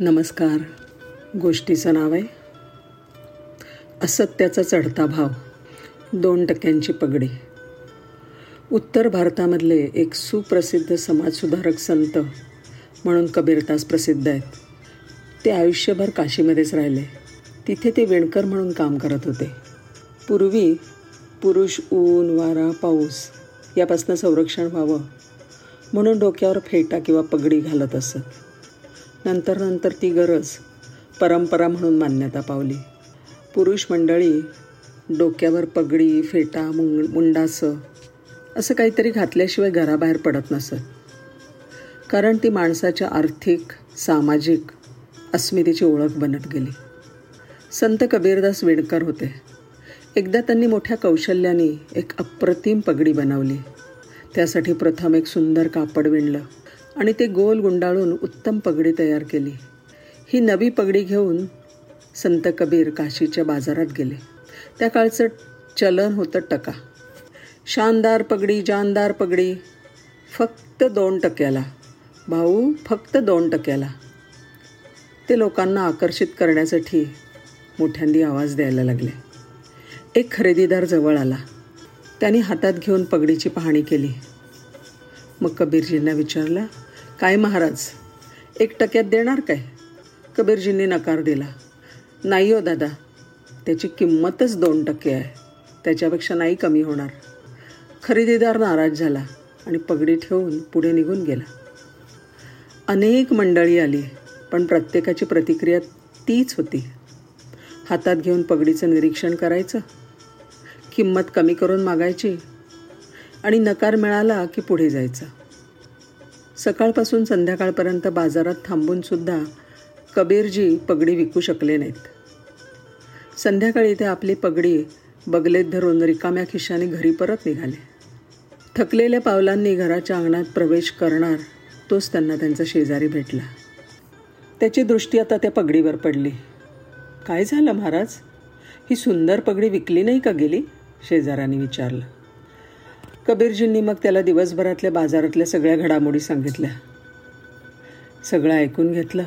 नमस्कार. गोष्टीचं नाव आहे असत्याचा चढता भाव दोन टक्क्यांची पगडी. उत्तर भारतामधले एक सुप्रसिद्ध समाजसुधारक संत म्हणून कबीरदास प्रसिद्ध आहेत. ते आयुष्यभर काशीमध्येच राहिले. तिथे ते विणकर म्हणून काम करत होते. पूर्वी पुरुष ऊन वारा पाऊस यापासून संरक्षण व्हावं म्हणून डोक्यावर फेटा किंवा पगडी घालत असत. नंतर नंतर ती गरज परंपरा म्हणून मान्यता पावली. पुरुष मंडळी डोक्यावर पगडी फेटा मुंग मुंडासं असं काहीतरी घातल्याशिवाय घराबाहेर पडत नसत. कारण ती माणसाच्या आर्थिक सामाजिक अस्मितेची ओळख बनत गेली. संत कबीरदास विणकर होते. एकदा त्यांनी मोठ्या कौशल्याने एक अप्रतिम पगडी बनवली. त्यासाठी प्रथम एक सुंदर कापड विणलं. आणि ते गोल गुंडाळून उत्तम पगडी तयार केली. ही नवी पगडी घेऊन संत कबीर काशीच्या बाजारात गेले. त्या काळचं चलन होतं टका. शानदार पगडी जानदार पगडी फक्त दोन टक्क्याला. भाऊ फक्त दोन टक्क्याला. ते लोकांना आकर्षित करण्यासाठी मोठ्यांदी आवाज द्यायला लागले. एक खरेदीदार जवळ आला. त्याने हातात घेऊन पगडीची पाहणी केली. मग कबीरजींना विचारलं काय महाराज एक टक्क्यात देणार काय? कबीरजींनी नकार दिला नाही हो दादा त्याची किंमतच दोन टक्के आहे त्याच्यापेक्षा नाही कमी होणार. खरेदीदार नाराज झाला आणि पगडी ठेवून पुढे निघून गेला. अनेक मंडळी आली पण प्रत्येकाची प्रतिक्रिया तीच होती. हातात घेऊन पगडीचं निरीक्षण करायचं किंमत कमी करून मागायची आणि नकार मिळाला की पुढे जायचं. सकाळपासून संध्याकाळपर्यंत बाजारात थांबूनसुद्धा कबीरजी पगडी विकू शकले नाहीत. संध्याकाळी ते आपली पगडी बगलेत धरून रिकाम्या खिशाने घरी परत निघाले. थकलेल्या पावलांनी घराच्या अंगणात प्रवेश करणार तोच त्यांना त्यांचा शेजारी भेटला. त्याची दृष्टी आता त्या पगडीवर पडली. काय झालं महाराज? ही सुंदर पगडी विकली नाही का गेली? शेजाऱ्यांनी विचारलं. कबीरजींनी मग त्याला दिवसभरातल्या बाजारातल्या सगळ्या घडामोडी सांगितल्या. सगळं ऐकून घेतलं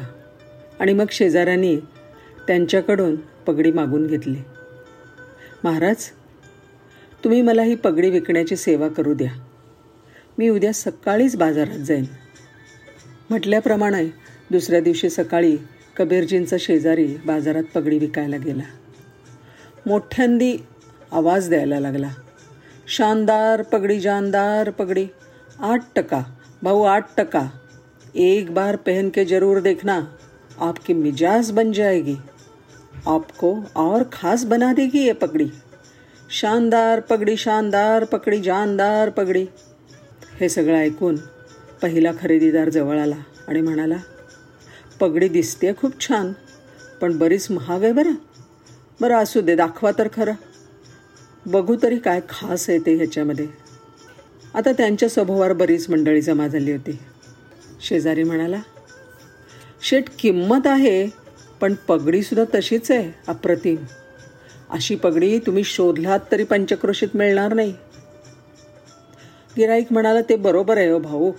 आणि मग शेजाऱ्यांनी त्यांच्याकडून पगडी मागून घेतली. महाराज तुम्ही मला ही पगडी विकण्याची सेवा करू द्या. मी उद्या सकाळीच बाजारात जाईन. म्हटल्याप्रमाणे दुसऱ्या दिवशी सकाळी कबीरजींचा शेजारी बाजारात पगडी विकायला गेला. मोठ्यांदी आवाज द्यायला लागला. शानदार, पगड़ी, जानदार पगड़ी। आठ टका। भाऊ आठ टका। एक बार पहन के ज़रूर देखना। आपकी मिजाज बन जाएगी। आपको और ख़ास बना देगी ये पगड़ी। शानदार पगडी शानदार पगडी, जानदार पगडी। हे सगळं ऐकून पहिला खरेदीदार जवळ आला आणि म्हणाला, पगडी दिसते खूप छान, पण बरीच महाग आहे बरं. बरं, असू दे, दाखवा तर खरं. बघू तरी काय खास आहे ते ह्याच्यामध्ये. आता त्यांच्या स्वभावावर बरीच मंडळी जमा झाली होती. शेजारी म्हणाला शेट किंमत आहे पण पगडीसुद्धा तशीच आहे अप्रतिम. अशी पगडी तुम्ही शोधलात तरी पंचक्रोशीत मिळणार नाही. गिराईक म्हणाला ते बरोबर आहे हो भाऊ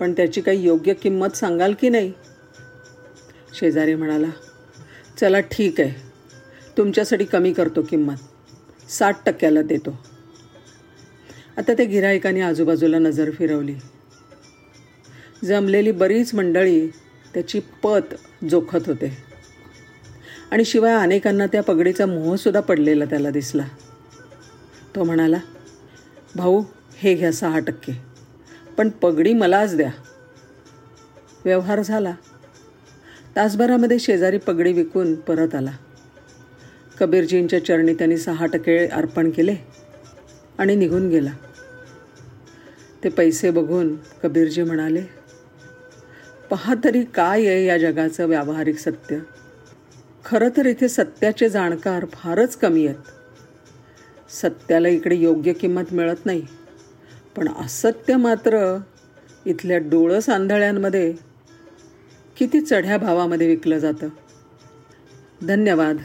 पण त्याची काही योग्य किंमत सांगाल की नाही? शेजारी म्हणाला चला ठीक आहे. तुमच्यासाठी कमी करतो किंमत. साठ टक्क्याला देतो. आता त्या गिरायकाने आजूबाजूला नजर फिरवली. जमलेली बरीच मंडळी त्याची पत जोखत होते. आणि शिवाय अनेकांना त्या पगडीचा मोहसुद्धा पडलेला त्याला दिसला. तो म्हणाला भाऊ हे घ्या सहा टक्के. पण पगडी मलाच द्या. व्यवहार झाला. तासभरामध्ये शेजारी पगडी विकून परत आला. कबीरजींच्या चरणी त्यांनी सहा टक्के अर्पण केले आणि निघून गेला. ते पैसे बघून कबीरजी म्हणाले पहा तरी काय आहे या जगाचं व्यावहारिक सत्य. खरं तर इथे सत्याचे जाणकार फारच कमी आहेत. सत्याला इकडे योग्य किंमत मिळत नाही. पण असत्य मात्र इथल्या डोळस आंधळ्यांमध्ये किती चढ्या भावामध्ये विकलं जातं. धन्यवाद.